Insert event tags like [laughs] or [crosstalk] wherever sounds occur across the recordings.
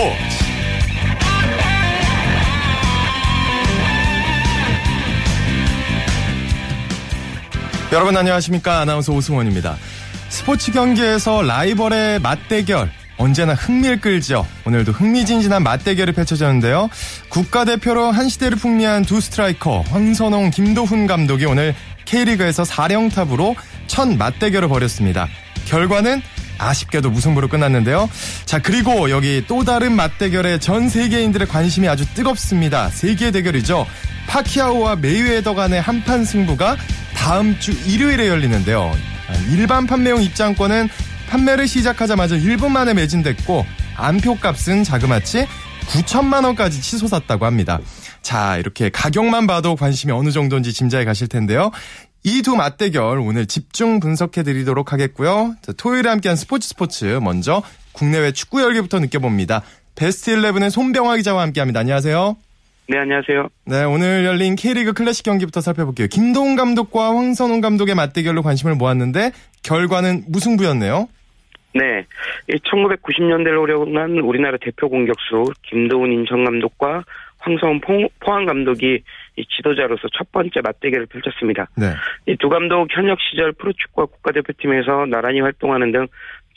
스포츠 여러분 안녕하십니까 아나운서 오승원입니다 스포츠 경기에서 라이벌의 맞대결 언제나 흥미를 끌죠. 오늘도 흥미진진한 맞대결이 펼쳐졌는데요. 국가대표로 한 시대를 풍미한 두 스트라이커 황선홍, 김도훈 감독이 오늘 K리그에서 4령탑으로 첫 맞대결을 벌였습니다. 결과는 아쉽게도 무승부로 끝났는데요. 자, 그리고 여기 또 다른 맞대결에 전 세계인들의 관심이 아주 뜨겁습니다. 세계 대결이죠. 파키아오와 메이웨더 간의 한판 승부가 다음 주 일요일에 열리는데요. 일반 판매용 입장권은 판매를 시작하자마자 1분 만에 매진됐고 암표값은 자그마치 9천만 원까지 치솟았다고 합니다. 자, 이렇게 가격만 봐도 관심이 어느 정도인지 짐작해 가실 텐데요. 이 두 맞대결 오늘 집중 분석해 드리도록 하겠고요. 자, 토요일에 함께한 스포츠 스포츠 먼저 국내외 축구 열기부터 느껴봅니다. 베스트 11의 손병화 기자와 함께합니다. 안녕하세요. 네, 안녕하세요. 네, 오늘 열린 K리그 클래식 경기부터 살펴볼게요. 김동훈 감독과 황선홍 감독의 맞대결로 관심을 모았는데 결과는 무승부였네요. 네. 1990년대를 오려난 우리나라 대표 공격수 김도훈 인천 감독과 황선홍 포항 감독이 지도자로서 첫 번째 맞대결을 펼쳤습니다. 네. 이 두 감독 현역 시절 프로축구와 국가대표팀에서 나란히 활동하는 등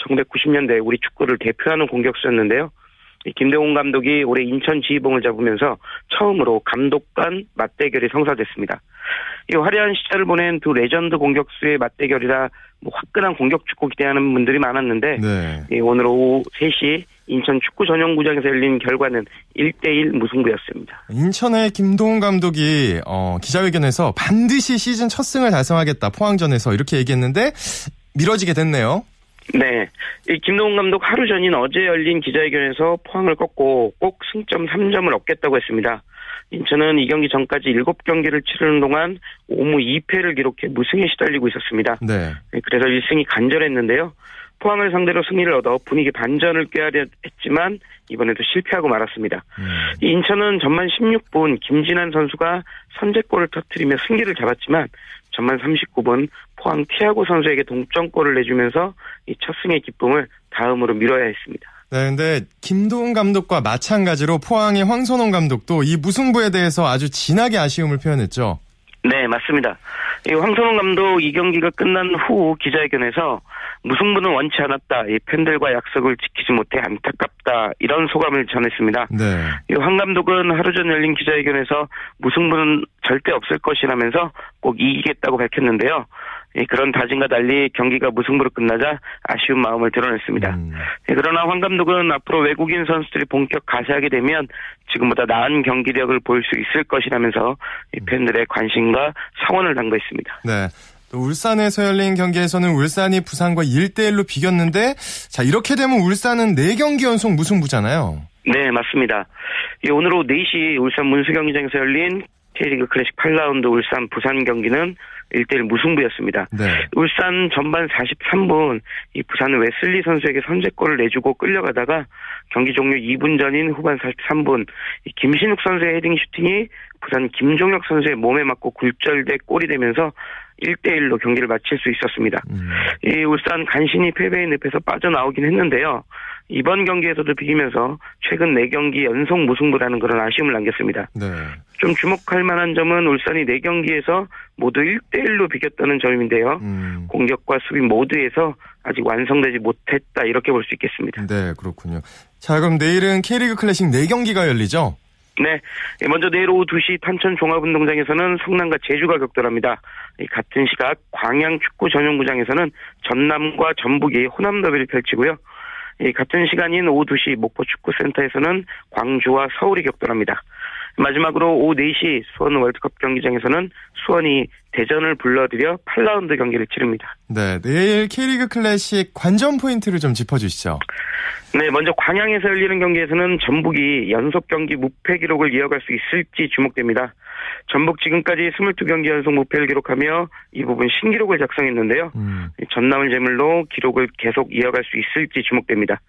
1990년대 우리 축구를 대표하는 공격수였는데요. 김도훈 감독이 올해 인천 지휘봉을 잡으면서 처음으로 감독 간 맞대결이 성사됐습니다. 이 화려한 시절을 보낸 두 레전드 공격수의 맞대결이라 뭐 화끈한 공격 축구 기대하는 분들이 많았는데 네. 예, 오늘 오후 3시 인천 축구 전용구장에서 열린 결과는 1대1 무승부였습니다. 인천의 김동훈 감독이 어, 기자회견에서 반드시 시즌 첫 승을 달성하겠다 포항전에서 이렇게 얘기했는데 미뤄지게 됐네요. 네. 이 김동훈 감독 하루 전인 어제 열린 기자회견에서 포항을 꺾고 꼭 승점 3점을 얻겠다고 했습니다. 인천은 이 경기 전까지 7경기를 치르는 동안 5무 2패를 기록해 무승에 시달리고 있었습니다. 네. 네 그래서 1승이 간절했는데요. 포항을 상대로 승리를 얻어 분위기 반전을 꾀하려 했지만 이번에도 실패하고 말았습니다. 음. 인천은 전반 16분 김진환 선수가 선제골을 터뜨리며 승기를 잡았지만 전반 39분 포항 티아고 선수에게 동점골을 내주면서 이 첫 승의 기쁨을 다음으로 미뤄야 했습니다. 네, 근데 김도훈 감독과 마찬가지로 포항의 황선홍 감독도 이 무승부에 대해서 아주 진하게 아쉬움을 표현했죠. 네, 맞습니다. 이 황선홍 감독 이 경기가 끝난 후 기자회견에서 무승부는 원치 않았다. 이 팬들과 약속을 지키지 못해 안타깝다. 이런 소감을 전했습니다. 네. 이황 감독은 하루 전 열린 기자회견에서 무승부는 절대 없을 것이라면서 꼭 이기겠다고 밝혔는데요. 그런 다짐과 달리 경기가 무승부로 끝나자 아쉬운 마음을 드러냈습니다. 음. 그러나 황 감독은 앞으로 외국인 선수들이 본격 가세하게 되면 지금보다 나은 경기력을 보일 수 있을 것이라면서 팬들의 관심과 성원을 당부했습니다. 네. 울산에서 열린 경기에서는 울산이 부산과 1대1로 비겼는데 자 이렇게 되면 울산은 4경기 연속 무승부잖아요. 네 맞습니다. 오늘 오후 4시 울산 문수경기장에서 열린 K리그 클래식 8라운드 울산 부산 경기는 1대1 무승부였습니다. 네. 울산 전반 43분 이 부산은 웨슬리 선수에게 선제골을 내주고 끌려가다가 경기 종료 2분 전인 후반 43분 김신욱 선수의 헤딩 슈팅이 부산 김종혁 선수의 몸에 맞고 굴절돼 골이 되면서 1대1로 경기를 마칠 수 있었습니다. 음. 이 울산 간신히 패배의 늪에서 빠져나오긴 했는데요. 이번 경기에서도 비기면서 최근 4경기 연속 무승부라는 그런 아쉬움을 남겼습니다. 네. 좀 주목할 만한 점은 울산이 4경기에서 모두 1대1로 비겼다는 점인데요. 음. 공격과 수비 모두에서 아직 완성되지 못했다 이렇게 볼 수 있겠습니다. 네, 그렇군요. 자, 그럼 내일은 K리그 클래식 4경기가 열리죠? 네. 먼저 내일 오후 2시 탄천 종합운동장에서는 성남과 제주가 격돌합니다. 같은 시각 광양 축구 전용구장에서는 전남과 전북이 호남 더비를 펼치고요. 같은 시간인 오후 2시 목포 축구센터에서는 광주와 서울이 격돌합니다. 마지막으로 오후 4시 수원 월드컵 경기장에서는 수원이 대전을 불러들여 8라운드 경기를 치릅니다. 네, 내일 K리그 클래식 관전 포인트를 좀 짚어주시죠. 네, 먼저 광양에서 열리는 경기에서는 전북이 연속 경기 무패 기록을 이어갈 수 있을지 주목됩니다. 전북 지금까지 22경기 연속 무패를 기록하며 이 부분 신기록을 작성했는데요. 음. 전남을 제물로 기록을 계속 이어갈 수 있을지 주목됩니다.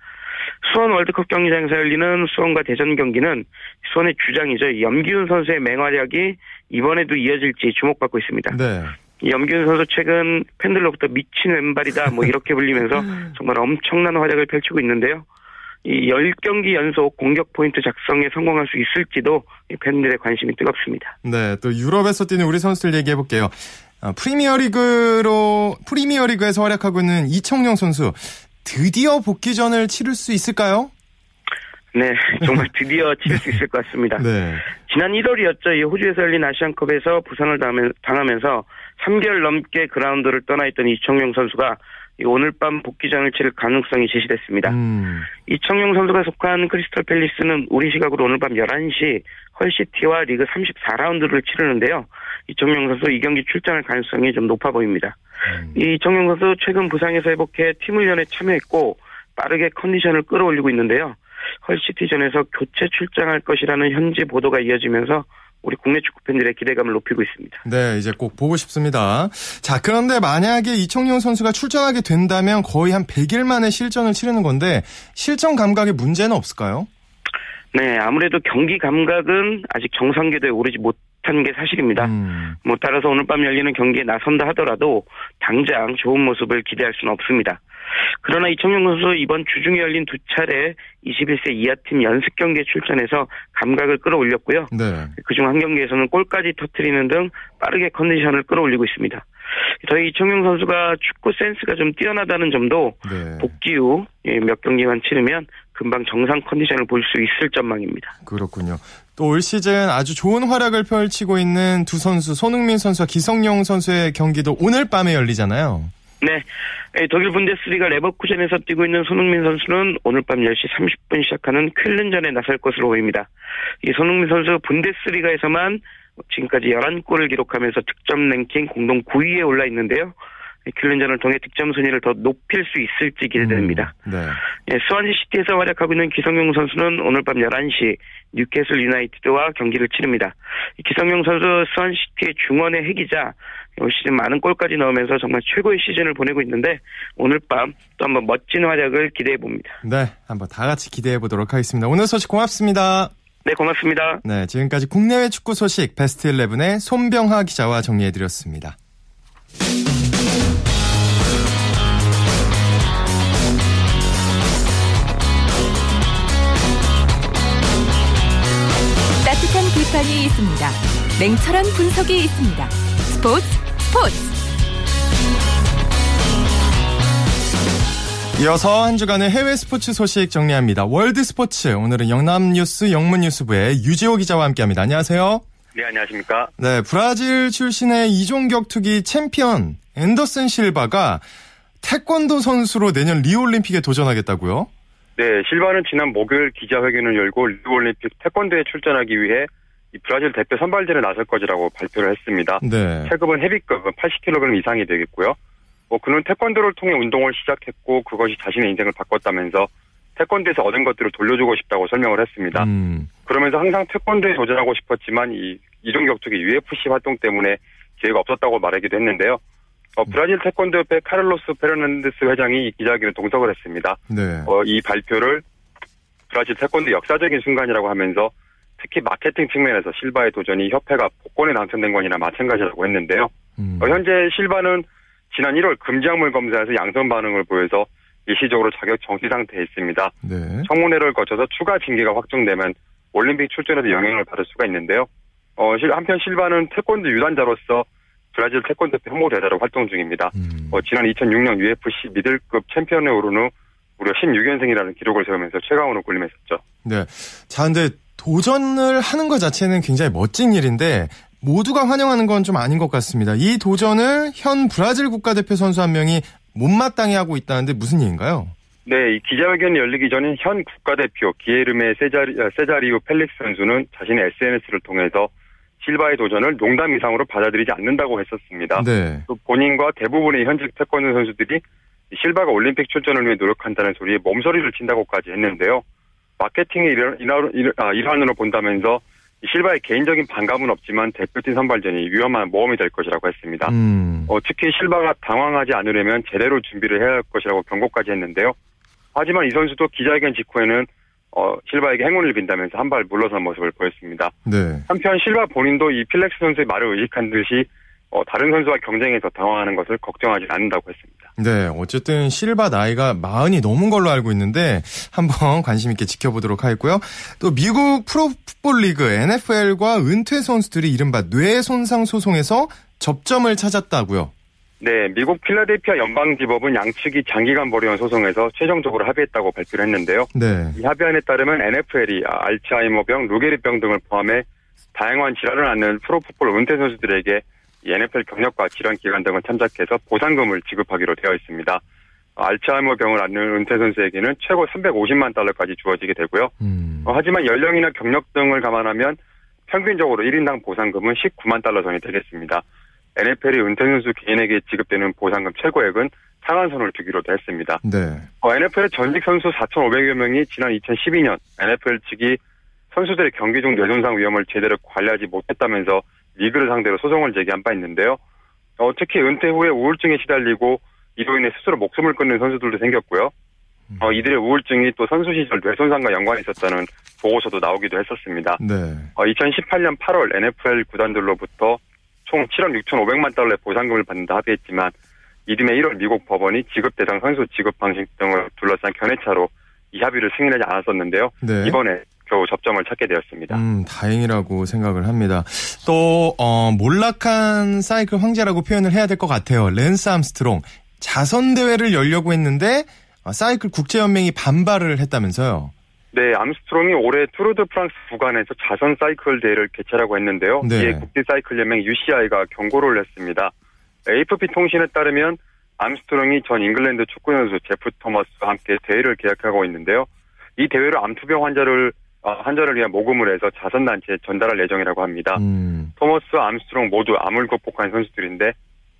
수원 월드컵 경기장에서 열리는 수원과 대전 경기는 수원의 주장이죠. 염기훈 선수의 맹활약이 이번에도 이어질지 주목받고 있습니다. 네. 염기훈 선수 최근 팬들로부터 미친 왼발이다 뭐 [laughs] 이렇게 불리면서 정말 엄청난 활약을 펼치고 있는데요. 이 10경기 연속 공격 포인트 작성에 성공할 수 있을지도 팬들의 관심이 뜨겁습니다. 네, 또 유럽에서 뛰는 우리 선수들 얘기해 볼게요. 어, 프리미어리그로 프리미어리그에서 활약하고 있는 이청용 선수 드디어 복귀전을 치를 수 있을까요? 네, 정말 드디어 치를 수 있을 것 같습니다. 네. 지난 1월이었죠. 이 호주에서 열린 아시안컵에서 부상을 당하면서 3개월 넘게 그라운드를 떠나 있던 이청용 선수가 오늘 밤 복귀전을 치를 가능성이 제시됐습니다. 음. 이청용 선수가 속한 크리스털 팰리스는 우리 시각으로 오늘 밤 11시 헐시티와 리그 34라운드를 치르는데요. 이청용 선수 이 경기 출장할 가능성이 좀 높아 보입니다. 음. 이청용 선수 최근 부상에서 회복해 팀 훈련에 참여했고 빠르게 컨디션을 끌어올리고 있는데요. 헐시티전에서 교체 출장할 것이라는 현지 보도가 이어지면서 우리 국내 축구 팬들의 기대감을 높이고 있습니다. 네, 이제 꼭 보고 싶습니다. 자, 그런데 만약에 이청용 선수가 출전하게 된다면 거의 한 100일 만에 실전을 치르는 건데 실전 감각에 문제는 없을까요? 네, 아무래도 경기 감각은 아직 정상 궤도에 오르지 못한 게 사실입니다. 음. 뭐 따라서 오늘 밤 열리는 경기에 나선다 하더라도 당장 좋은 모습을 기대할 수는 없습니다. 그러나 이청용 선수 이번 주중에 열린 두 차례 21세 이하 팀 연습 경기에 출전해서 감각을 끌어올렸고요. 네. 그중 한 경기에서는 골까지 터트리는 등 빠르게 컨디션을 끌어올리고 있습니다. 저희 이청용 선수가 축구 센스가 좀 뛰어나다는 점도 네. 복귀 후몇 예, 경기만 치르면 금방 정상 컨디션을 볼 수 있을 전망입니다. 그렇군요. 또 올 시즌 아주 좋은 활약을 펼치고 있는 두 선수 손흥민 선수와 기성용 선수의 경기도 오늘 밤에 열리잖아요. 네. 독일 분데스리가 레버쿠젠에서 뛰고 있는 손흥민 선수는 오늘 밤 10시 30분 시작하는 퀼른전에 나설 것으로 보입니다. 이 손흥민 선수 분데스리가에서만 지금까지 11골을 기록하면서 득점 랭킹 공동 9위에 올라 있는데요. 퀼른전을 통해 득점 순위를 더 높일 수 있을지 기대됩니다. 음, 네. 예, 스완지 시티에서 활약하고 있는 기성용 선수는 오늘 밤 11시 뉴캐슬 유나이티드와 경기를 치릅니다. 기성용 선수 스완지 시티의 중원의 핵이자 올 시즌 많은 골까지 넣으면서 정말 최고의 시즌을 보내고 있는데 오늘 밤 또 한번 멋진 활약을 기대해 봅니다. 네, 한번 다 같이 기대해 보도록 하겠습니다. 오늘 소식 고맙습니다. 네, 고맙습니다. 네, 지금까지 국내외 축구 소식 베스트 11의 손병하 기자와 정리해 드렸습니다. 비판이 있습니다. 냉철한 분석이 있습니다. 스포츠 스포츠 이어서 한 주간의 해외 스포츠 소식 정리합니다. 월드 스포츠 오늘은 영남 뉴스 영문 뉴스부의 유지호 기자와 함께합니다. 안녕하세요. 네 안녕하십니까. 네 브라질 출신의 이종격 투기 챔피언 앤더슨 실바가 태권도 선수로 내년 리우올림픽에 도전하겠다고요? 네 실바는 지난 목요일 기자회견을 열고 리우올림픽 태권도에 출전하기 위해 브라질 대표 선발전에 나설 것이라고 발표를 했습니다. 네. 체급은 헤비급 80kg 이상이 되겠고요. 뭐 그는 태권도를 통해 운동을 시작했고 그것이 자신의 인생을 바꿨다면서 태권도에서 얻은 것들을 돌려주고 싶다고 설명을 했습니다. 음. 그러면서 항상 태권도에 도전하고 싶었지만 이 이종 격투기 UFC 활동 때문에 기회가 없었다고 말하기도 했는데요. 어, 브라질 태권도 협회 카를로스 페르난데스 회장이 이 기자회견에 동석을 했습니다. 네. 어, 이 발표를 브라질 태권도 역사적인 순간이라고 하면서 특히 마케팅 측면에서 실바의 도전이 협회가 복권에 당첨된 것이나 마찬가지라고 했는데요. 음. 어, 현재 실바는 지난 1월 금지약물 검사에서 양성 반응을 보여서 일시적으로 자격 정지 상태에 있습니다. 네. 청문회를 거쳐서 추가 징계가 확정되면 올림픽 출전에도 영향을 받을 수가 있는데요. 어, 한편 실바는 태권도 유단자로서 브라질 태권도 혐오 대사로 활동 중입니다. 음. 어, 지난 2006년 UFC 미들급 챔피언에 오른 후 무려 16연승이라는 기록을 세우면서 최강으로 군림했었죠. 네. 자, 근데 도전을 하는 것 자체는 굉장히 멋진 일인데 모두가 환영하는 건 좀 아닌 것 같습니다. 이 도전을 현 브라질 국가대표 선수 한 명이 못마땅해 하고 있다는데 무슨 일인가요? 네, 이 기자회견이 열리기 전인 현 국가대표 기에르메 세자리, 어, 세자리오 펠릭스 선수는 자신의 SNS를 통해서 실바의 도전을 농담 이상으로 받아들이지 않는다고 했었습니다. 네. 또 본인과 대부분의 현직 태권도 선수들이 실바가 올림픽 출전을 위해 노력한다는 소리에 몸소리를 친다고까지 했는데요. 마케팅의 일환, 일환으로 아, 본다면서 실바의 개인적인 반감은 없지만 대표팀 선발전이 위험한 모험이 될 것이라고 했습니다. 음. 어, 특히 실바가 당황하지 않으려면 제대로 준비를 해야 할 것이라고 경고까지 했는데요. 하지만 이 선수도 기자회견 직후에는 어, 실바에게 행운을 빈다면서 한 발 물러선 모습을 보였습니다. 네. 한편 실바 본인도 이 필렉스 선수의 말을 의식한 듯이 어, 다른 선수와 경쟁해서 당황하는 것을 걱정하지 않는다고 했습니다. 네, 어쨌든 실바 나이가 마흔이 넘은 걸로 알고 있는데 한번 관심 있게 지켜보도록 하겠고요. 또 미국 프로풋볼 리그 NFL과 은퇴 선수들이 이른바 뇌 손상 소송에서 접점을 찾았다고요. 네, 미국 필라델피아 연방지법은 양측이 장기간 벌여온 소송에서 최종적으로 합의했다고 발표를 했는데요. 네. 이 합의안에 따르면 NFL이 알츠하이머병, 루게리병 등을 포함해 다양한 질환을 앓는 프로풋볼 은퇴 선수들에게 NFL 경력과 질환 기간 등을 참작해서 보상금을 지급하기로 되어 있습니다. 알츠하이머 병을 앓는 은퇴 선수에게는 최고 350만 달러까지 주어지게 되고요. 음. 어, 하지만 연령이나 경력 등을 감안하면 평균적으로 1인당 보상금은 19만 달러 선이 되겠습니다. NFL이 은퇴 선수 개인에게 지급되는 보상금 최고액은 상한선을 두기로도 했습니다. 네. 어, NFL의 전직 선수 4,500여 명이 지난 2012년 NFL 측이 선수들의 경기 중 뇌손상 위험을 제대로 관리하지 못했다면서 리그를 상대로 소송을 제기한 바 있는데요. 어, 특히 은퇴 후에 우울증에 시달리고 이로 인해 스스로 목숨을 끊는 선수들도 생겼고요. 어, 이들의 우울증이 또 선수 시절 뇌손상과 연관이 있었다는 보고서도 나오기도 했었습니다. 네. 어, 2018년 8월 NFL 구단들로부터 총 7억 6,500만 달러의 보상금을 받는다 합의했지만 이듬해 1월 미국 법원이 지급 대상 선수 지급 방식 등을 둘러싼 견해차로 이 합의를 승인하지 않았었는데요. 네. 이번에 겨우 접점을 찾게 되었습니다. 음, 다행이라고 생각을 합니다. 또 어, 몰락한 사이클 황제라고 표현을 해야 될 것 같아요. 랜스 암스트롱 자선 대회를 열려고 했는데 어, 사이클 국제연맹이 반발을 했다면서요. 네, 암스트롱이 올해 투르 드 프랑스 구간에서 자선 사이클 대회를 개최하고 했는데요. 네. 이에 국제 사이클 연맹 UCI가 경고를 했습니다. AFP 통신에 따르면 암스트롱이 전 잉글랜드 축구 선수 제프 토머스와 함께 대회를 계획하고 있는데요. 이 대회로 암투병 환자를 어, 환자를 위한 모금을 해서 자선단체에 전달할 예정이라고 합니다. 음. 토머스, 암스트롱 모두 암을 극복한 선수들인데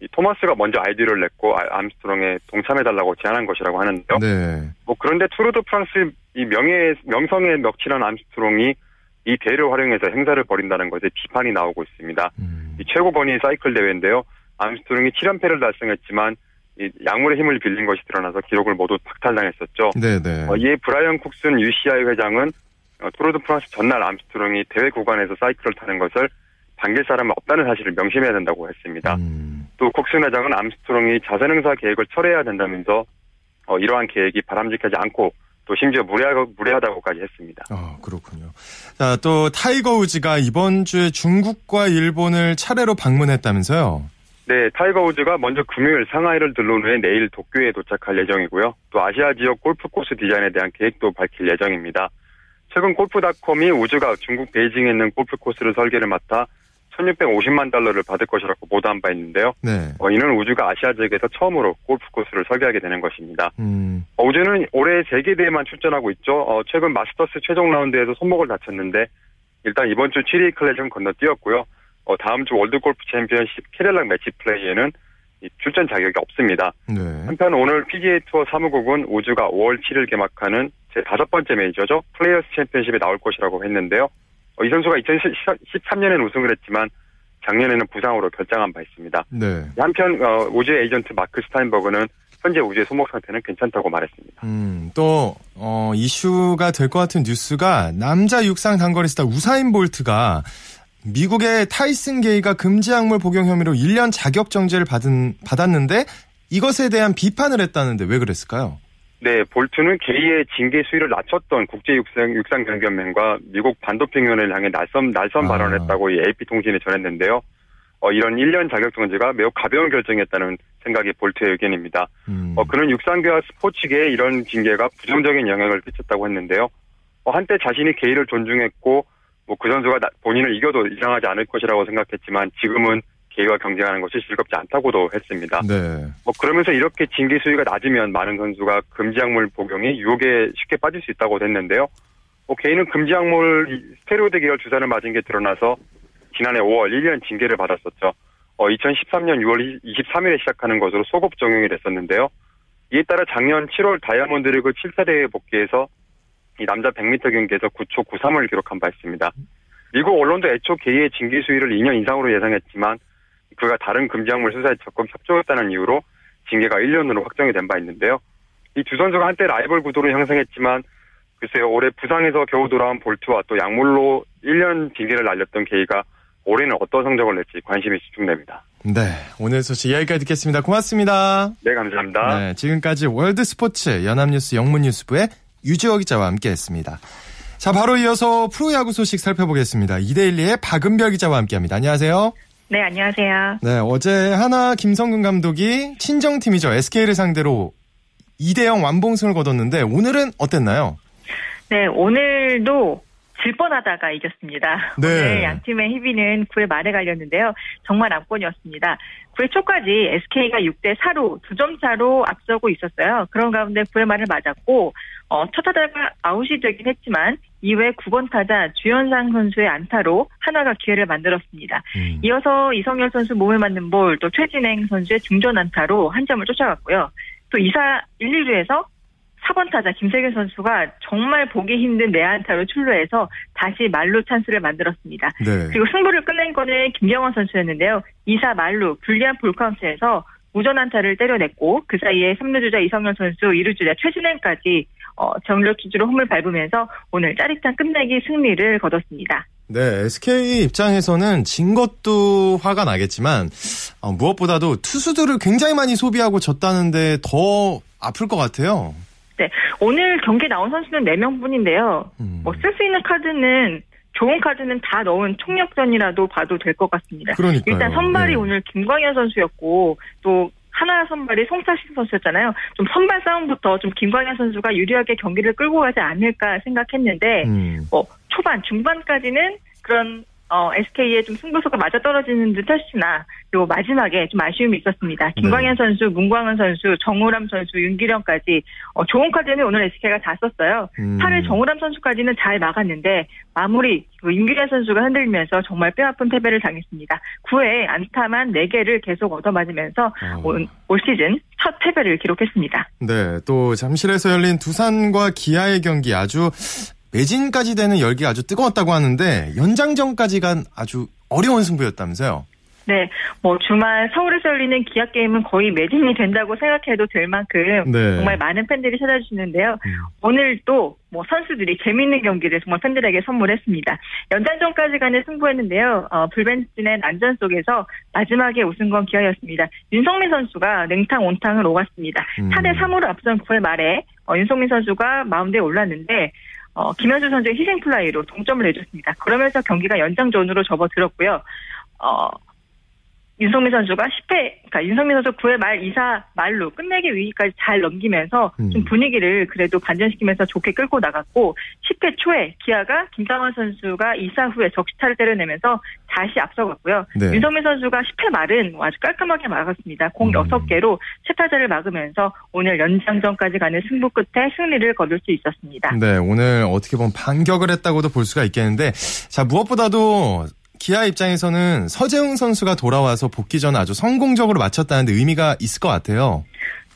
이 토마스가 먼저 아이디어를 냈고 아, 암스트롱에 동참해달라고 제안한 것이라고 하는데요. 네. 뭐 그런데 투르드 프랑스 이 명예 명성에 먹칠한 암스트롱이 이 대회를 활용해서 행사를 벌인다는 것에 비판이 나오고 있습니다. 음. 이 최고 권위 사이클 대회인데요. 암스트롱이 7연패를 달성했지만 이 약물의 힘을 빌린 것이 드러나서 기록을 모두 박탈당했었죠. 네네. 네. 어, 이에 브라이언 쿡슨 UCI 회장은 어, 투르드 프랑스 전날 암스트롱이 대회 구간에서 사이클을 타는 것을 반길 사람은 없다는 사실을 명심해야 된다고 했습니다. 음. 또 쿡슨 회장은 암스트롱이 자선 행사 계획을 철회해야 된다면서 어, 이러한 계획이 바람직하지 않고 또 심지어 무례하, 무례하다고까지 했습니다. 아, 그렇군요. 자, 또 타이거 우즈가 이번 주에 중국과 일본을 차례로 방문했다면서요? 네, 타이거 우즈가 먼저 금요일 상하이를 들른 후에 내일 도쿄에 도착할 예정이고요. 또 아시아 지역 골프 코스 디자인에 대한 계획도 밝힐 예정입니다. 최근 골프닷컴이 우즈가 중국 베이징에 있는 골프 코스를 설계를 맡아 1650만 달러를 받을 것이라고 보도한 바 있는데요. 네. 어, 이는 우즈가 아시아 지역에서 처음으로 골프 코스를 설계하게 되는 것입니다. 음. 어, 우즈는 올해 세계대회만 출전하고 있죠. 어, 최근 마스터스 최종 라운드에서 손목을 다쳤는데 일단 이번 주 취리히 클래식은 건너뛰었고요. 어, 다음 주 월드골프 챔피언십 캐딜락 매치 플레이에는 출전 자격이 없습니다. 네. 한편 오늘 PGA 투어 사무국은 우즈가 5월 7일 개막하는 제 다섯 번째 메이저죠. 플레이어스 챔피언십에 나올 것이라고 했는데요. 어, 이 선수가 2013년에는 우승을 했지만 작년에는 부상으로 결장한 바 있습니다. 네. 한편 어, 우즈의 에이전트 마크 스타인버그는 현재 우즈의 손목 상태는 괜찮다고 말했습니다. 음, 또 어, 이슈가 될 것 같은 뉴스가 남자 육상 단거리 스타 우사인 볼트가 미국의 타이슨 게이가 금지 약물 복용 혐의로 1년 자격 정지를 받은, 받았는데 이것에 대한 비판을 했다는데 왜 그랬을까요? 네, 볼트는 게이의 징계 수위를 낮췄던 국제 육상 육상 경기연맹과 미국 반도핑위원회를 향해 날선 날선 아. 발언을 했다고 이 AP 통신이 전했는데요. 어, 이런 1년 자격 정지가 매우 가벼운 결정이었다는 생각이 볼트의 의견입니다. 음. 어, 그는 육상계와 스포츠계에 이런 징계가 부정적인 영향을 끼쳤다고 했는데요. 어, 한때 자신이 게이를 존중했고 뭐 그 선수가 본인을 이겨도 이상하지 않을 것이라고 생각했지만 지금은 개와 경쟁하는 것이 즐겁지 않다고도 했습니다. 네. 뭐 그러면서 이렇게 징계 수위가 낮으면 많은 선수가 금지 약물 복용이 유혹에 쉽게 빠질 수 있다고 했는데요. 뭐 개인은 금지 약물 스테로이드 계열 주사를 맞은 게 드러나서 지난해 5월 1년 징계를 받았었죠. 어, 2013년 6월 23일에 시작하는 것으로 소급 적용이 됐었는데요. 이에 따라 작년 7월 다이아몬드 리그 7차 대회에 복귀해서 이 남자 100m 경기에서 9초 93을 기록한 바 있습니다. 미국 언론도 애초 개의 징계 수위를 2년 이상으로 예상했지만 그가 다른 금지약물 수사에 적극 협조했다는 이유로 징계가 1년으로 확정이 된 바 있는데요. 이 두 선수가 한때 라이벌 구도를 형성했지만 글쎄요 올해 부상에서 겨우 돌아온 볼트와 또 약물로 1년 징계를 날렸던 게이가 올해는 어떤 성적을 낼지 관심이 집중됩니다. 네, 오늘 소식 여기까지 듣겠습니다. 고맙습니다. 네, 감사합니다. 네, 지금까지 월드스포츠 연합뉴스 영문뉴스부의 유지호 기자와 함께했습니다. 자, 바로 이어서 프로야구 소식 살펴보겠습니다. 이데일리의 박은별 기자와 함께합니다. 안녕하세요. 네, 안녕하세요. 네, 어제 하나 김성근 감독이 친정팀이죠. SK를 상대로 2대0 완봉승을 거뒀는데 오늘은 어땠나요? 네, 오늘도 질 뻔하다가 이겼습니다. 네. 오늘 양 팀의 희비는 9회 말에 갈렸는데요. 정말 압권이었습니다. 9회 초까지 SK가 6대 4로 두 점 차로 앞서고 있었어요. 그런 가운데 9회 말을 맞았고 어, 첫 타자가 아웃이 되긴 했지만 2회 9번 타자 주현상 선수의 안타로 하나가 기회를 만들었습니다. 음. 이어서 이성열 선수 몸에 맞는 볼, 또 최진행 선수의 중전 안타로 한 점을 쫓아갔고요. 또 2사 1, 2루에서 4번 타자 김세균 선수가 정말 보기 힘든 내안타로 출루해서 다시 말루 찬스를 만들었습니다. 네. 그리고 승부를 끝낸 거는 김경원 선수였는데요. 2사 말루 불리한 볼카운트에서 우전 안타를 때려냈고 그 사이에 3루 주자 이성현 선수, 2루 주자 최진행까지 어, 정력 투주로 홈을 밟으면서 오늘 짜릿한 끝내기 승리를 거뒀습니다. 네, SK 입장에서는 진 것도 화가 나겠지만 어, 무엇보다도 투수들을 굉장히 많이 소비하고 졌다는데 더 아플 것 같아요. 네, 오늘 경기 나온 선수는 4명뿐인데요. 음. 뭐쓸 수 있는 카드는 좋은 카드는 다 넣은 총력전이라도 봐도 될 것 같습니다. 그러니까요. 일단 선발이 네. 오늘 김광현 선수였고 또 하나 선발이 송차식 선수였잖아요. 좀 선발 싸움부터 좀 김광현 선수가 유리하게 경기를 끌고 가지 않을까 생각했는데 음. 뭐 초반 중반까지는 그런 어, SK의 좀 승부수가 맞아 떨어지는 듯 했으나, 요 마지막에 좀 아쉬움이 있었습니다. 김광현 네. 선수, 문광은 선수, 정우람 선수, 윤기령까지, 어, 좋은 카드는 오늘 SK가 다 썼어요. 음. 8회 정우람 선수까지는 잘 막았는데, 마무리, 그 윤기령 선수가 흔들면서 정말 뼈아픈 패배를 당했습니다. 9회 안타만 4개를 계속 얻어맞으면서, 어. 올, 올 시즌 첫 패배를 기록했습니다. 네, 또 잠실에서 열린 두산과 기아의 경기 아주 매진까지 되는 열기가 아주 뜨거웠다고 하는데 연장전까지 간 아주 어려운 승부였다면서요? 네, 뭐 주말 서울에서 열리는 기아 게임은 거의 매진이 된다고 생각해도 될 만큼 네. 정말 많은 팬들이 찾아주시는데요. 음. 오늘 또 뭐 선수들이 재밌는 경기를 정말 팬들에게 선물했습니다. 연장전까지 가는 승부였는데요. 어, 불펜진의 난전 속에서 마지막에 웃은 건 기아였습니다. 윤석민 선수가 냉탕 온탕을 오갔습니다. 음. 4대 3으로 앞선 9회 말에 어, 윤석민 선수가 마운드에 올랐는데 어, 김현수 선수의 희생 플라이로 동점을 내줬습니다. 그러면서 경기가 연장전으로 접어들었고요. 어, 윤석민 선수가 10회, 그러니까 윤석민 선수 9회 말 2사 만루 끝내기 위기까지 잘 넘기면서 음. 좀 분위기를 그래도 반전시키면서 좋게 끌고 나갔고 10회 초에 기아가 김상원 선수가 2사 후에 적시타를 때려내면서 다시 앞서갔고요. 네. 윤성민 선수가 10회 말은 아주 깔끔하게 막았습니다. 공 음. 6개로 채타자를 막으면서 오늘 연장전까지 가는 승부 끝에 승리를 거둘 수 있었습니다. 네, 오늘 어떻게 보면 반격을 했다고도 볼 수가 있겠는데 자 무엇보다도 기아 입장에서는 서재웅 선수가 돌아와서 복귀 전 아주 성공적으로 마쳤다는 데 의미가 있을 것 같아요.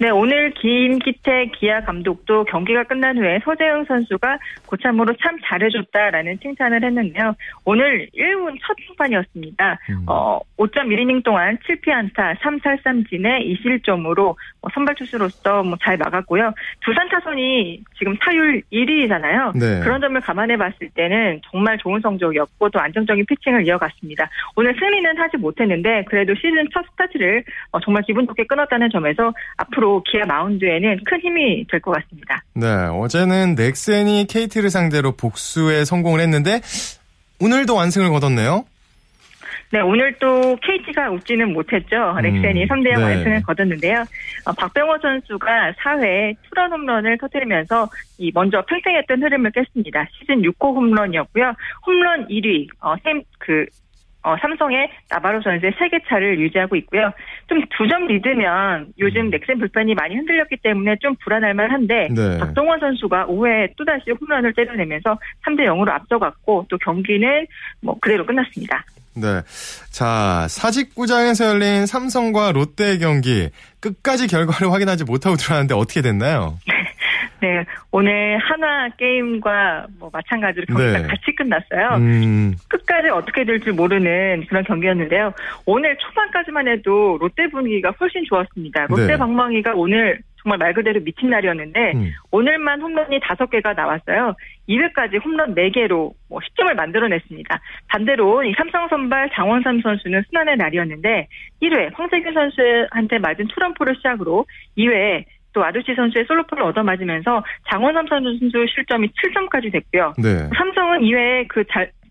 네, 오늘 김기태 기아 감독도 경기가 끝난 후에 서재영 선수가 고참으로 참 잘해줬다라는 칭찬을 했는데요. 오늘 1군 첫 등판이었습니다. 음. 어, 5.1이닝 동안 7피안타 3살삼진의 2실점으로 뭐 선발 투수로서 뭐 잘 막았고요. 두산 타선이 지금 타율 1위잖아요. 네. 그런 점을 감안해 봤을 때는 정말 좋은 성적이었고 또 안정적인 피칭을 이어갔습니다. 오늘 승리는 하지 못했는데 그래도 시즌 첫 스타트를 어, 정말 기분 좋게 끊었다는 점에서 앞으로 기아 마운드에는 큰 힘이 될 것 같습니다. 네, 어제는 넥센이 KT를 상대로 복수에 성공을 했는데 오늘도 완승을 거뒀네요. 네, 오늘 또 KT가 웃지는 못했죠. 음, 렉센이 3대0 네. 완승을 거뒀는데요. 어, 박병호 선수가 4회 투런 홈런을 터뜨리면서 이 먼저 팽팽했던 흐름을 깼습니다. 시즌 6호 홈런이었고요. 홈런 1위, 어, 샘, 그, 어, 삼성의 나바로 선수의 3개 차를 유지하고 있고요. 좀 두 점 리드면 요즘 음. 넥센 불펜이 많이 흔들렸기 때문에 좀 불안할 만한데 네. 박동원 선수가 5회 또다시 홈런을 때려내면서 3대 0으로 앞서갔고 또 경기는 뭐 그대로 끝났습니다. 네. 자, 사직구장에서 열린 삼성과 롯데의 경기 끝까지 결과를 확인하지 못하고 들어왔는데 어떻게 됐나요? [laughs] 네, 오늘 하나 게임과 뭐 마찬가지로 경기가 네. 같이 끝났어요. 음. 끝까지 어떻게 될지 모르는 그런 경기였는데요. 오늘 초반까지만 해도 롯데 분위기가 훨씬 좋았습니다. 롯데 네. 방망이가 오늘 정말 말 그대로 미친 날이었는데 음. 오늘만 홈런이 다섯 개가 나왔어요. 2회까지 홈런 4개로 뭐 10점을 만들어냈습니다. 반대로 이 삼성 선발 장원삼 선수는 순환의 날이었는데 1회 황재균 선수한테 맞은 투런포를 시작으로 2회에 또 아두치 선수의 솔로포를 얻어맞으면서 장원삼 선수 실점이 7점까지 됐고요. 네. 삼성은 2회에 그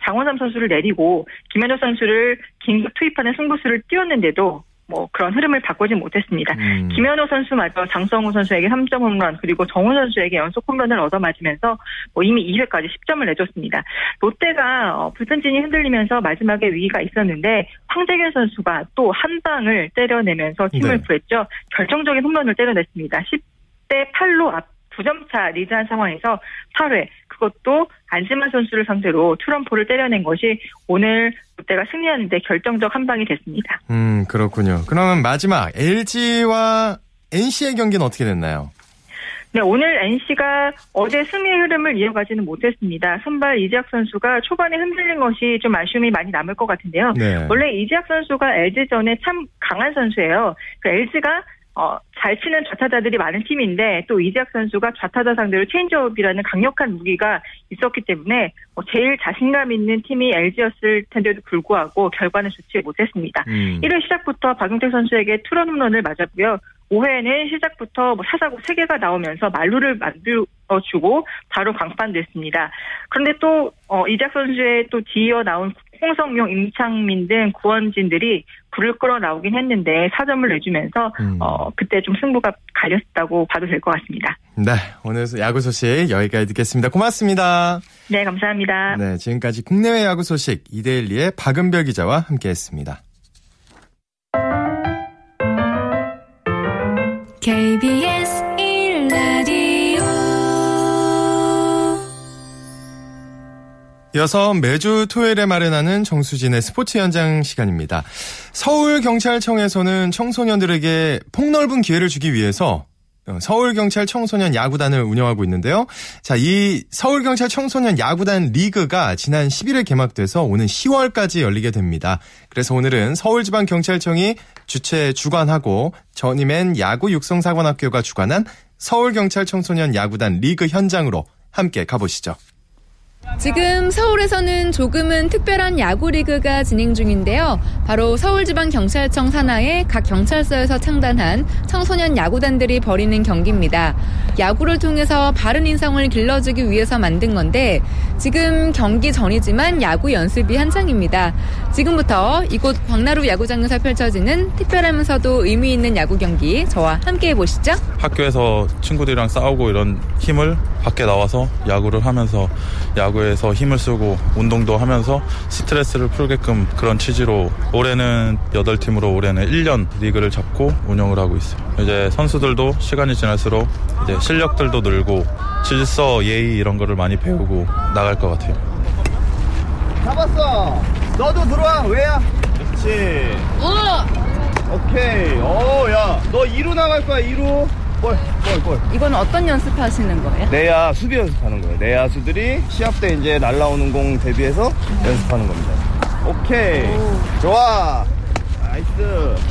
장원삼 선수를 내리고 김현우 선수를 긴급 투입하는 승부수를 띄웠는데도 뭐 그런 흐름을 바꾸지 못했습니다. 음. 김현우 선수마저 장성우 선수에게 3점 홈런 그리고 정우 선수에게 연속 홈런을 얻어 맞으면서 뭐 이미 2회까지 10점을 내줬습니다. 롯데가 어, 불펜진이 흔들리면서 마지막에 위기가 있었는데 황재균 선수가 또 한 방을 때려내면서 팀을 네. 구했죠. 결정적인 홈런을 때려냈습니다. 10대 8로 앞 9점 차 리드한 상황에서 8회 그것도 안지만 선수를 상대로 투런포를 때려낸 것이 오늘 롯데가 승리하는데 결정적 한 방이 됐습니다. 음 그렇군요. 그러면 마지막 LG와 NC의 경기는 어떻게 됐나요? 네, 오늘 NC가 어제 승리의 흐름을 이어가지는 못했습니다. 선발 이재학 선수가 초반에 흔들린 것이 좀 아쉬움이 많이 남을 것 같은데요. 네. 원래 이재학 선수가 LG전에 참 강한 선수예요. 그 LG가 어, 잘 치는 좌타자들이 많은 팀인데 또 이재학 선수가 좌타자 상대로 체인지업이라는 강력한 무기가 있었기 때문에 뭐 제일 자신감 있는 팀이 LG였을 텐데도 불구하고 결과는 좋지 못했습니다. 음. 1회 시작부터 박용택 선수에게 투런 홈런을 맞았고요. 5회에는 시작부터 뭐 사사고 3개가 나오면서 말루를 만들어 주고 바로 강판됐습니다. 그런데 또 어, 이작 선수의 또 뒤이어 나온 홍성용, 임창민 등 구원진들이 불을 끌어 나오긴 했는데 4점을 내주면서 음. 어, 그때 좀 승부가 갈렸다고 봐도 될 것 같습니다. 네, 오늘 야구 소식 여기까지 듣겠습니다. 고맙습니다. 네, 감사합니다. 네, 지금까지 국내외 야구 소식 이데일리의 박은별 기자와 함께했습니다. KBS 1라디오 이어서 매주 토요일에 마련하는 정수진의 스포츠 현장 시간입니다. 서울경찰청에서는 청소년들에게 폭넓은 기회를 주기 위해서 어, 서울경찰 청소년 야구단을 운영하고 있는데요. 자, 이 서울경찰 청소년 야구단 리그가 지난 11일 개막돼서 오는 10월까지 열리게 됩니다. 그래서 오늘은 서울지방경찰청이 주최 주관하고 전임엔 야구 육성사관학교가 주관한 서울경찰 청소년 야구단 리그 현장으로 함께 가보시죠. 지금 서울에서는 조금은 특별한 야구 리그가 진행 중인데요. 바로 서울지방경찰청 산하의 각 경찰서에서 창단한 청소년 야구단들이 벌이는 경기입니다. 야구를 통해서 바른 인성을 길러주기 위해서 만든 건데 지금 경기 전이지만 야구 연습이 한창입니다. 지금부터 이곳 광나루 야구장에서 펼쳐지는 특별하면서도 의미 있는 야구 경기 저와 함께 해보시죠. 학교에서 친구들이랑 싸우고 이런 힘을 밖에 나와서 야구를 하면서 야구 에서 힘을 쓰고 운동도 하면서 스트레스를 풀게끔 그런 취지로 올해는 8팀으로 올해는 1년 리그를 잡고 운영을 하고 있어요. 이제 선수들도 시간이 지날수록 이제 실력들도 늘고 질서, 예의 이런 거를 많이 배우고 나갈 것 같아요. 잡았어. 너도 들어와. 왜야? 그렇지. 어. 오케이. 어, 야, 너 2루 나갈 거야. 2루. 볼, 볼, 볼. 이건 어떤 연습하시는 거예요? 내야 수비 연습하는 거예요. 내야수들이 시합 때 이제 날라오는 공 대비해서 연습하는 겁니다. 오케이. 오. 좋아.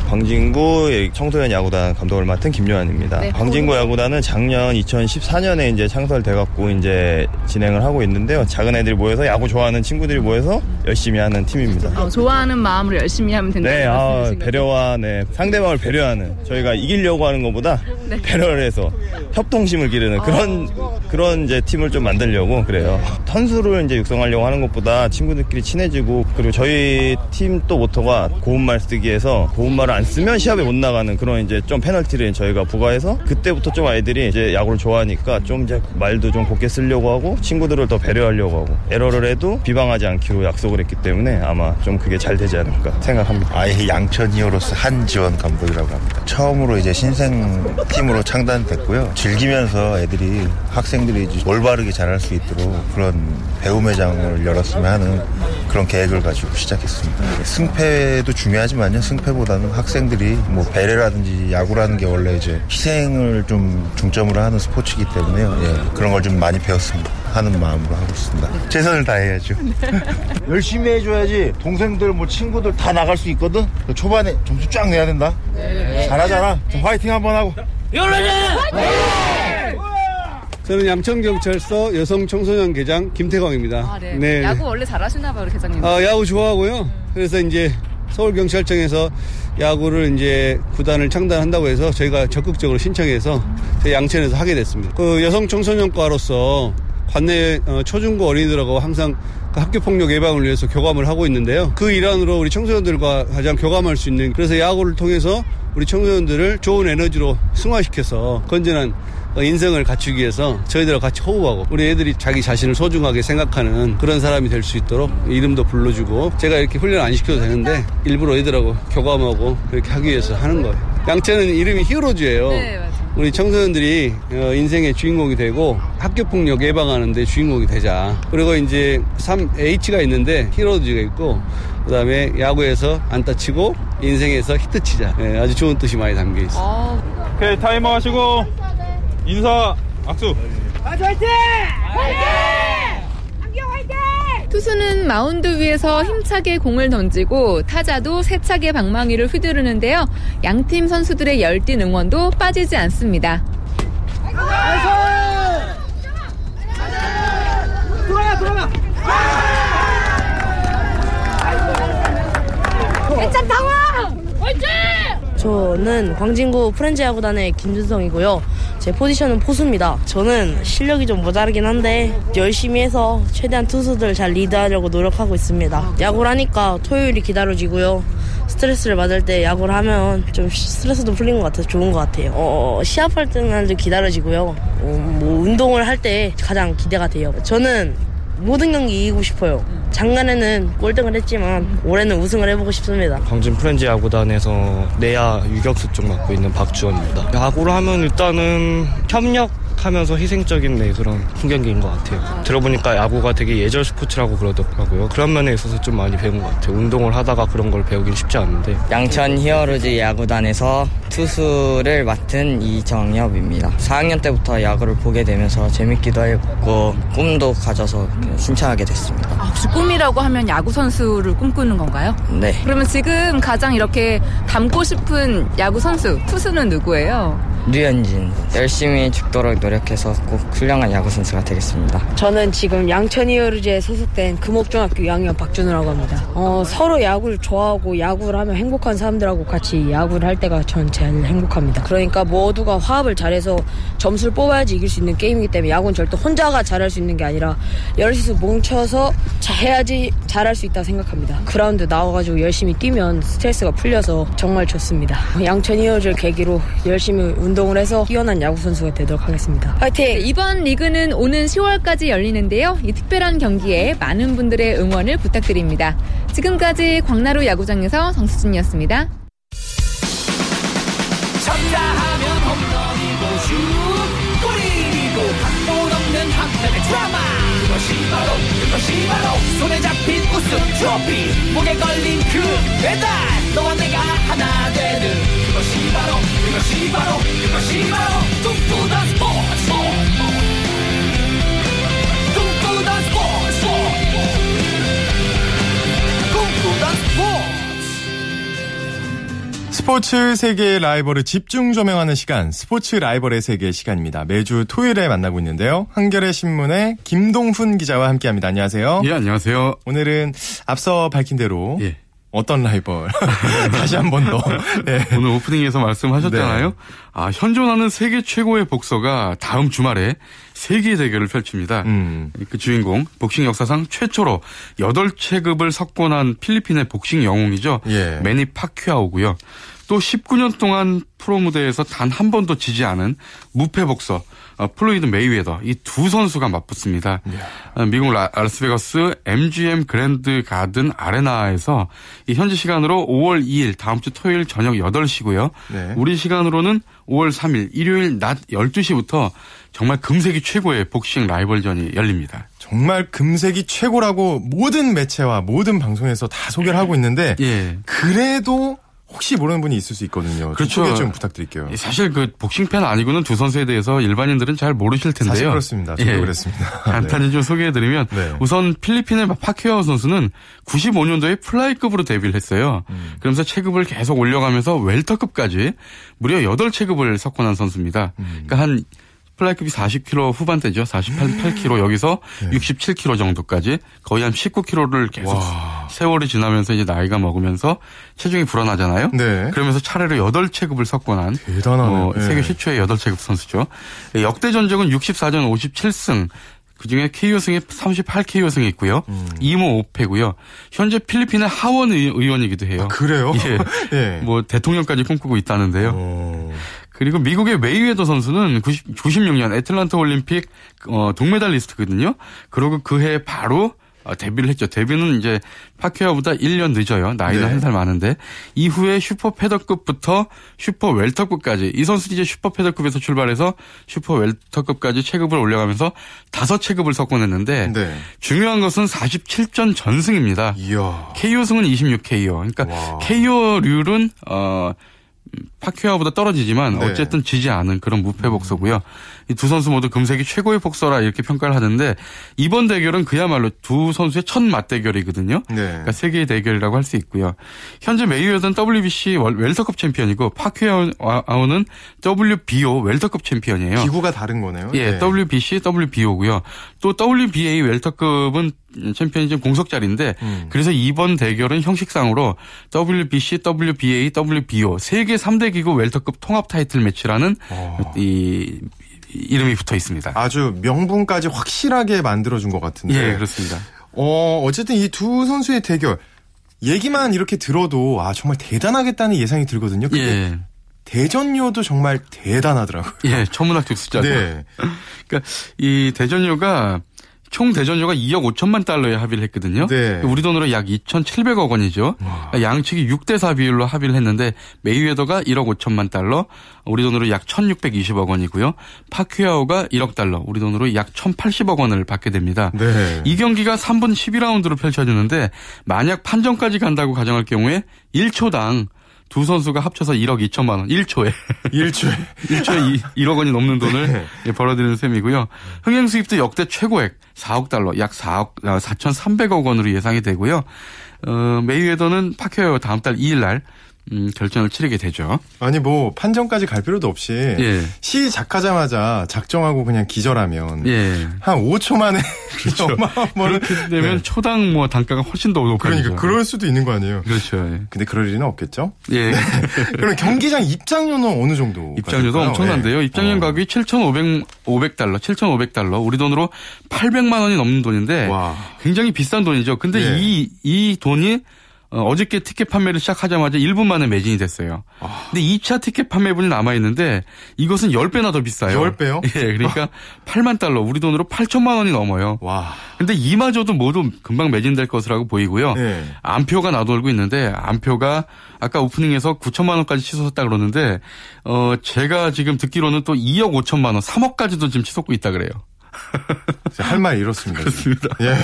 광진구 청소년 야구단 감독을 맡은 김요한입니다. 네. 광진구 야구단은 작년 2014년에 이제 창설돼갖고 이제 진행을 하고 있는데요. 작은 애들이 모여서 야구 좋아하는 친구들이 모여서 열심히 하는 팀입니다. 어, 좋아하는 마음으로 열심히 하면 된다. 네, 아, 배려와 네, 상대방을 배려하는 저희가 이기려고 하는 것보다 네. 배려를 해서 협동심을 기르는 그런 아. 그런 이제 팀을 좀 만들려고 그래요. 선수를 이제 육성하려고 하는 것보다 친구들끼리 친해지고 그리고 저희 팀 또 모토가 고운 말 쓰기에 서 고운 말을 안 쓰면 시합에 못 나가는 그런 이제 좀 페널티를 저희가 부과해서 그때부터 좀 아이들이 이제 야구를 좋아하니까 좀 이제 말도 좀 곱게 쓰려고 하고 친구들을 더 배려하려고 하고 에러를 해도 비방하지 않기로 약속을 했기 때문에 아마 좀 그게 잘 되지 않을까 생각합니다. 아예 양천 히어로스 한지원 감독이라고 합니다. 처음으로 이제 신생 팀으로 창단됐고요. 즐기면서 애들이 학생들이 올바르게 잘할 수 있도록 그런 배움의 장을 열었으면 하는 그런 계획을 가지고 시작했습니다. 승패도 중요하지만요. 승패보다는 학생들이 뭐 배려라든지 야구라는 게 원래 이제 희생을 좀 중점으로 하는 스포츠이기 때문에요. 예, 그런 걸 좀 많이 배웠습니다. 하는 마음으로 하고 있습니다. 최선을 다해야죠. [laughs] 열심히 해줘야지 동생들 뭐 친구들 다 나갈 수 있거든. 초반에 점수 쫙 내야 된다. 네. 잘하잖아. 화이팅 한번 하고. 열라자 저는 양천경찰서 여성청소년 계장 김태광입니다. 아, 네. 네. 야구 원래 잘하시나 봐요, 계장님. 아, 야구 좋아하고요. 그래서 이제 서울경찰청에서 야구를 이제 구단을 창단한다고 해서 저희가 적극적으로 신청해서 저희 양천에서 하게 됐습니다. 그 여성 청소년과로서 관내 어, 초중고 어린이들하고 항상 그 학교 폭력 예방을 위해서 교감을 하고 있는데요. 그 일환으로 우리 청소년들과 가장 교감할 수 있는 그래서 야구를 통해서 우리 청소년들을 좋은 에너지로 승화시켜서 건전한 어, 인생을 갖추기 위해서 저희들과 같이 호흡하고 우리 애들이 자기 자신을 소중하게 생각하는 그런 사람이 될 수 있도록 이름도 불러주고 제가 이렇게 훈련 안 시켜도 되는데 일부러 애들하고 교감하고 그렇게 하기 위해서 하는 거예요. 양채는 이름이 히어로즈예요. 네, 맞아요. 우리 청소년들이 어, 인생의 주인공이 되고 학교 폭력 예방하는데 주인공이 되자. 그리고 이제 3H가 있는데 Heroes가 있고 그 다음에 야구에서 안타 치고 인생에서 히트 치자. 네, 아주 좋은 뜻이 많이 담겨 있어요. 오케이 타이머 하시고 인사 악수. 화이팅! 화이팅! 투수는 마운드 위에서 힘차게 공을 던지고 타자도 세차게 방망이를 휘두르는데요. 양팀 선수들의 열띤 응원도 빠지지 않습니다. 돌아가 돌아가. 괜찮 당황. 화이팅! 저는 광진구 프렌즈 야구단의 김준성이고요. 제 포지션은 포수입니다. 저는 실력이 좀 모자르긴 한데 열심히 해서 최대한 투수들 잘 리드하려고 노력하고 있습니다. 야구를 하니까 토요일이 기다려지고요. 스트레스를 받을 때 야구를 하면 좀 스트레스도 풀린 것 같아서 좋은 것 같아요. 어, 시합할 때는 좀 기다려지고요. 어, 뭐 운동을 할 때 가장 기대가 돼요. 저는 모든 경기 이기고 싶어요. 작년에는 꼴등을 했지만 올해는 우승을 해보고 싶습니다. 광진 프렌즈 야구단에서 내야 유격수 쪽 맡고 있는 박주원입니다. 야구를 하면 일단은 협력 하면서 희생적인 네, 그런 풍경기인 것 같아요. 들어보니까 야구가 되게 예절 스포츠라고 그러더라고요. 그런 면에 있어서 좀 많이 배운 것 같아요. 운동을 하다가 그런 걸 배우긴 쉽지 않은데. 양천 히어로즈 야구단에서 투수를 맡은 이정엽입니다. 4학년 때부터 야구를 보게 되면서 재밌기도 했고 꿈도 가져서 신청하게 됐습니다. 아, 혹시 꿈이라고 하면 야구 선수를 꿈꾸는 건가요? 네. 그러면 지금 가장 이렇게 닮고 싶은 야구 선수 투수는 누구예요? 류현진 열심히 죽도록 노력해서 꼭 훌륭한 야구 선수가 되겠습니다. 저는 지금 양천 히어로즈에 소속된 금옥중학교 2학년 박준우라고 합니다. 어, 서로 야구를 좋아하고 야구를 하면 행복한 사람들하고 같이 야구를 할 때가 전 제일 행복합니다. 그러니까 모두가 화합을 잘해서 점수를 뽑아야지 이길 수 있는 게임이기 때문에 야구는 절대 혼자가 잘할 수 있는 게 아니라 여럿이서 뭉쳐서 해야지 잘할 수 있다 생각합니다. 그라운드 나와가지고 열심히 뛰면 스트레스가 풀려서 정말 좋습니다. 양천 히어로즈를 계기로 열심히 운 동을 해서 뛰어난 야구 선수가 되도록 하겠습니다. 화이팅! 이번 리그는 오는 10월까지 열리는데요. 이 특별한 경기에 많은 분들의 응원을 부탁드립니다. 지금까지 광나루 야구장에서 정수진이었습니다. 쳤다 하면 홈런이고 슛 골이고 각본 없는 한편의 드라마 그것이 바로 그것이 바로 손에 잡힌 우승 트로피 목에 걸린 그 배달 너와 내가 하나 되는 그것이 바로 그것이 바로 그것이 바로 꿈꾸던 스포츠 꿈꾸던 스포츠 꿈꾸던 스포츠 스포츠 세계의 라이벌을 집중 조명하는 시간, 스포츠 라이벌의 세계 시간입니다. 매주 토요일에 만나고 있는데요. 한겨레 신문의 김동훈 기자와 함께합니다. 안녕하세요. 예, 안녕하세요. 오늘은 앞서 밝힌 대로 예. 어떤 라이벌? [laughs] 다시 한 번 더. 네. 오늘 오프닝에서 말씀하셨잖아요. 네. 아, 현존하는 세계 최고의 복서가 다음 주말에 세계 대결을 펼칩니다. 음. 그 주인공 복싱 역사상 최초로 8체급을 석권한 필리핀의 복싱 영웅이죠. 예. 매니 파퀴아오고요. 또 19년 동안 프로 무대에서 단 한 번도 지지 않은 무패 복서 어, 플로이드 메이웨더 이 두 선수가 맞붙습니다. 예. 미국 라스베가스 MGM 그랜드 가든 아레나에서 이 현지 시간으로 5월 2일 다음 주 토요일 저녁 8시고요. 네. 우리 시간으로는 5월 3일 일요일 낮 12시부터 정말 금세기 최고의 복싱 라이벌전이 열립니다. 정말 금세기 최고라고 모든 매체와 모든 방송에서 다 소개를 하고 있는데 예. 그래도 혹시 모르는 분이 있을 수 있거든요. 그렇죠. 소개 좀 부탁드릴게요. 사실 그 복싱 팬 아니고는 두 선수에 대해서 일반인들은 잘 모르실 텐데요. 사실 그렇습니다. 저도 예. 그랬습니다. [laughs] 간단히 네. 좀 소개해드리면 네. 우선 필리핀의 파퀴아오 선수는 95년도에 플라이급으로 데뷔를 했어요. 음. 그러면서 체급을 계속 올려가면서 웰터급까지 무려 8체급을 석권한 선수입니다. 음. 그러니까 한 플라이급이 40kg 후반대죠. 48kg 여기서 네. 67kg 정도까지 거의 한 19kg를 계속 와. 세월이 지나면서 이제 나이가 먹으면서 체중이 불어나잖아요. 네. 그러면서 차례로 8체급을 석권한 대단하네요. 어, 세계 최초의 8체급 선수죠. 역대 전적은 64전 57승 그중에 KO승이 38KO승이 있고요. 음. 2무 5패고요. 현재 필리핀의 하원 의원이기도 해요. 아, 그래요? [laughs] 예. [laughs] 예. 뭐 대통령까지 꿈꾸고 있다는데요. 오. 그리고 미국의 메이웨더 선수는 90, 96년 애틀란타 올림픽 어, 동메달리스트거든요. 그리고 그 해 바로 어, 데뷔를 했죠. 데뷔는 이제 파퀴아오보다 1년 늦어요. 나이는 네. 한살 많은데 이후에 슈퍼 페더급부터 슈퍼 웰터급까지 이 선수 이제 슈퍼 페더급에서 출발해서 슈퍼 웰터급까지 체급을 올려가면서 다섯 체급을 석권했는데 네. 중요한 것은 47전 전승입니다. 이야. KO승은 26KO. 그러니까 와. KO률은 어 파큐아보다 떨어지지만 네. 어쨌든 지지 않은 그런 무패 복서고요. 이 두 선수 모두 금색이 최고의 복서라 이렇게 평가를 하는데 이번 대결은 그야말로 두 선수의 첫 맞대결이거든요. 네. 그러니까 세계의 대결이라고 할 수 있고요. 현재 메이웨더는 WBC 웰터컵 챔피언이고 파큐아오는 WBO 웰터컵 챔피언이에요. 기구가 다른 거네요. 예, 네. WBC, WBO고요. 또 WBA 웰터컵은 챔피언이 좀 공석 자리인데 음. 그래서 이번 대결은 형식상으로 WBC, WBA, WBO 세계 3대 기구 웰터급 통합 타이틀 매치라는 어. 이 이름이 붙어 있습니다. 아주 명분까지 확실하게 만들어준 것 같은데. 예, 그렇습니다. 어, 어쨌든 이 두 선수의 대결 얘기만 이렇게 들어도 아 정말 대단하겠다는 예상이 들거든요. 근데 예. 대전료도 정말 대단하더라고요. 예, 천문학적 숫자죠. 네. [laughs] 그러니까 이 대전료가 총 대전료가 2억 5천만 달러에 합의를 했거든요. 네. 우리 돈으로 약 2,700억 원이죠. 그러니까 양측이 6대 4 비율로 합의를 했는데 메이웨더가 1억 5천만 달러, 우리 돈으로 약 1,620억 원이고요. 파퀴아오가 1억 달러, 우리 돈으로 약 1,080억 원을 받게 됩니다. 네. 이 경기가 3분 12라운드로 펼쳐지는데 만약 판정까지 간다고 가정할 경우에 1초당 두 선수가 합쳐서 1억 2천만 원 1초에 1초에 1초에 2, 1억 원이 넘는 돈을 네. 예, 벌어들이는 셈이고요. 흥행 수입도 역대 최고액 4억 달러 약 4억 4,300억 아, 원으로 예상이 되고요. 어, 메이웨더는 파케어 다음 달 2일 날 음, 결전을 치르게 되죠. 아니 뭐 판정까지 갈 필요도 없이 예. 시 작하자마자 작정하고 그냥 기절하면 예. 한 5초 만에 [laughs] 그렇죠. [laughs] 그렇게 되면 네. 초당 뭐 단가가 훨씬 더 높아지죠. 그러니까 그럴 수도 있는 거 아니에요. 그렇죠. 예. 근데 그럴 일은 없겠죠. 예. 네. [laughs] 그럼 경기장 입장료는 어느 정도? 입장료도 엄청난데요. 예. 입장료 어. 가격이 7,500 500달러, 7,500달러, 우리 돈으로 800만 원이 넘는 돈인데 와. 굉장히 비싼 돈이죠. 근데 이이 이 돈이 어, 어저께 티켓 판매를 시작하자마자 1분 만에 매진이 됐어요. 아. 근데 2차 티켓 판매분이 남아있는데 이것은 10배나 더 비싸요. 10배요? [laughs] 예, 그러니까 8만 달러, 우리 돈으로 8천만 원이 넘어요. 와. 근데 이마저도 모두 금방 매진될 것이라고 보이고요. 네. 안표가 나돌고 있는데 안표가 아까 오프닝에서 9천만 원까지 치솟았다 그러는데 어 제가 지금 듣기로는 또 2억 5천만 원, 3억까지도 지금 치솟고 있다 그래요. [laughs] 할 말 이렇습니다. 그렇습니다. 예.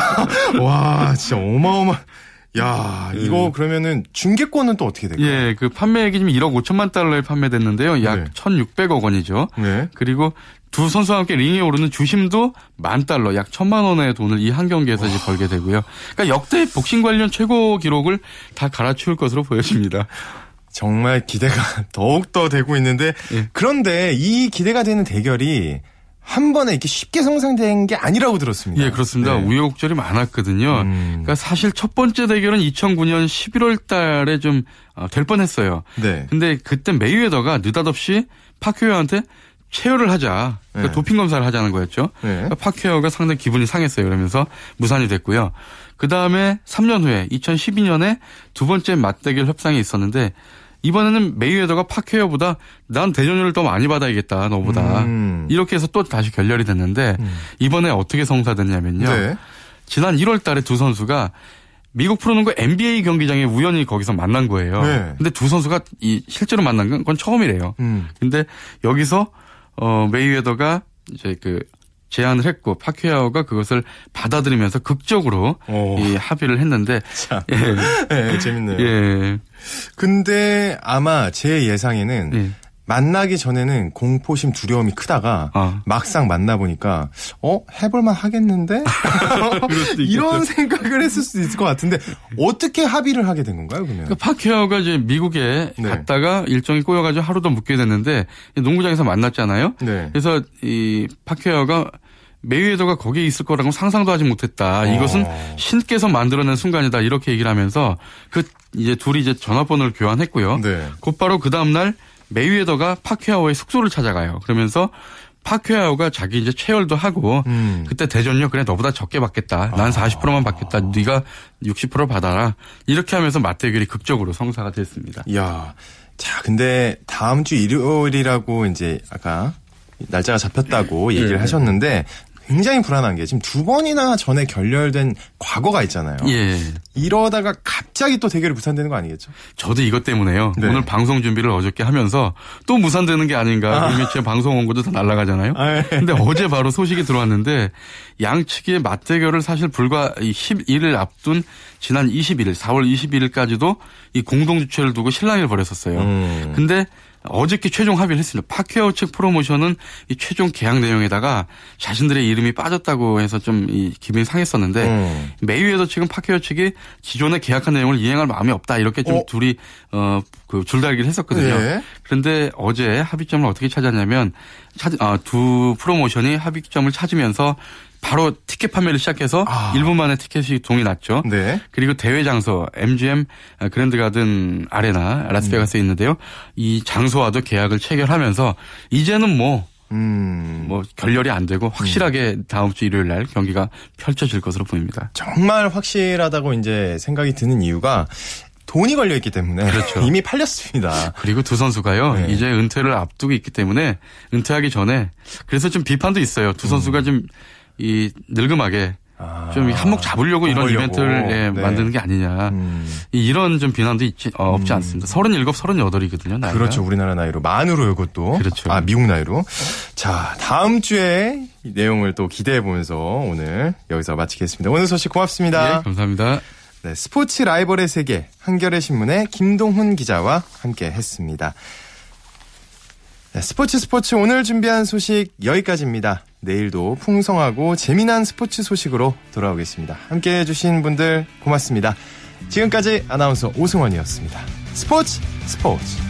[laughs] 와, 진짜 어마어마. 야, 네. 이거 그러면은 중계권은 또 어떻게 될까요? 예, 그 판매액이 지금 1억 5천만 달러에 판매됐는데요. 약 네. 1,600억 원이죠. 네. 그리고 두 선수와 함께 링에 오르는 주심도 만 달러, 약 천만 원의 돈을 이 한 경기에서 이제 벌게 되고요. 그러니까 역대 복싱 관련 최고 기록을 다 갈아치울 것으로 보여집니다. 정말 기대가 [laughs] 더욱더 되고 있는데 예. 그런데 이 기대가 되는 대결이 한 번에 이렇게 쉽게 성장된 게 아니라고 들었습니다. 예, 그렇습니다. 네. 우여곡절이 많았거든요. 음. 그러니까 사실 첫 번째 대결은 2009년 11월 달에 좀될 어, 뻔했어요. 네. 근데 그때 메이웨더가 느닷없이 파큐어한테 체열을 하자. 그러니까 네. 도핑 검사를 하자는 거였죠. 네. 그러니까 파큐어가 상당히 기분이 상했어요. 그러면서 무산이 됐고요. 그 다음에 3년 후에 2012년에 두 번째 맞대결 협상이 있었는데 이번에는 메이웨더가 파퀴아오보다 난 대전료를 더 많이 받아야겠다 너보다 음. 이렇게 해서 또 다시 결렬이 됐는데 음. 이번에 어떻게 성사됐냐면요. 네. 지난 1월 달에 두 선수가 미국 프로농구 NBA 경기장에 우연히 거기서 만난 거예요. 네. 근데 두 선수가 이 실제로 만난 건 처음이래요. 음. 근데 여기서 어 메이웨더가 이제 그 제안을 했고 파퀴아오가 그것을 받아들이면서 극적으로 오. 이 합의를 했는데 참. 예. 예, 재밌네요. 예. 근데 아마 제 예상에는 예. 만나기 전에는 공포심 두려움이 크다가 어. 막상 만나보니까 어 해볼만 하겠는데 [laughs] 이런 생각을 했을 수도 있을 것 같은데 어떻게 합의를 하게 된 건가요 그러면? 그러니까 파케어가 이제 미국에 네. 갔다가 일정이 꼬여가지고 하루도 묵게 됐는데 농구장에서 만났잖아요. 네. 그래서 이 파케어가 메이웨더가 거기에 있을 거라고 상상도 하지 못했다. 이것은 어. 신께서 만들어낸 순간이다. 이렇게 얘기를 하면서 그 이제 둘이 이제 전화번호를 교환했고요. 네. 곧바로 그 다음 날 메이웨더가 파퀴아오의 숙소를 찾아가요. 그러면서 파퀴아오가 자기 이제 체열도 하고 음. 그때 대전료 그래 너보다 적게 받겠다. 난 40%만 받겠다. 네가 60% 받아라. 이렇게 하면서 맞대결이 극적으로 성사가 됐습니다. 야. 자, 근데 다음 주 일요일이라고 이제 아까 날짜가 잡혔다고 얘기를 네. 하셨는데 굉장히 불안한 게 지금 두 번이나 전에 결렬된 과거가 있잖아요. 예. 이러다가 갑자기 또 대결이 무산되는 거 아니겠죠? 저도 이것 때문에요. 네. 오늘 방송 준비를 어저께 하면서 또 무산되는 게 아닌가. 아. 그러면 제 방송 원고도 다 날아가잖아요. 아, 예. 근데 어제 바로 소식이 들어왔는데 양측의 맞대결을 사실 불과 11일 앞둔 지난 21일, 4월 21일까지도 이 공동 주최를 두고 실랑이를 벌였었어요. 음. 근데 어저께 최종 합의를 했습니다. 파퀴아오 측 프로모션은 이 최종 계약 내용에다가 자신들의 이름이 빠졌다고 해서 좀 이 기분이 상했었는데 음. 메이웨더 측은 파퀴아오 측이 기존에 계약한 내용을 이행할 마음이 없다 이렇게 좀 어? 둘이 어 그 줄다리기를 했었거든요. 네. 그런데 어제 합의점을 어떻게 찾았냐면 찾, 어, 두 프로모션이 합의점을 찾으면서 바로 티켓 판매를 시작해서 아. 1분 만에 티켓이 동이 났죠. 네. 그리고 대회 장소 MGM 그랜드 가든 아레나 라스베가스에 음. 있는데요. 이 장소와도 계약을 체결하면서 이제는 뭐 음. 뭐 결렬이 안 되고 확실하게 음. 다음 주 일요일 날 경기가 펼쳐질 것으로 보입니다. 정말 확실하다고 이제 생각이 드는 이유가 돈이 걸려 있기 때문에 그렇죠. [laughs] 이미 팔렸습니다. 그리고 두 선수가요 네. 이제 은퇴를 앞두고 있기 때문에 은퇴하기 전에 그래서 좀 비판도 있어요. 두 선수가 음. 좀이 늙음하게 아, 좀 한몫 잡으려고 이런. 이벤트를 예, 네. 만드는 게 아니냐. 음. 이런 좀 비난도 있지, 어, 없지 음. 않습니다. 37, 38이거든요. 나이가. 그렇죠. 우리나라 나이로. 만으로 이것도. 그렇죠. 아, 미국 나이로. 자, 다음 주에 내용을 또 기대해 보면서 오늘 여기서 마치겠습니다. 오늘 소식 고맙습니다. 예, 감사합니다. 네, 스포츠 라이벌의 세계 한겨레 신문의 김동훈 기자와 함께 했습니다. 네, 스포츠 스포츠 오늘 준비한 소식 여기까지입니다. 내일도 풍성하고 재미난 스포츠 소식으로 돌아오겠습니다. 함께 해주신 분들 고맙습니다. 지금까지 아나운서 오승원이었습니다. 스포츠 스포츠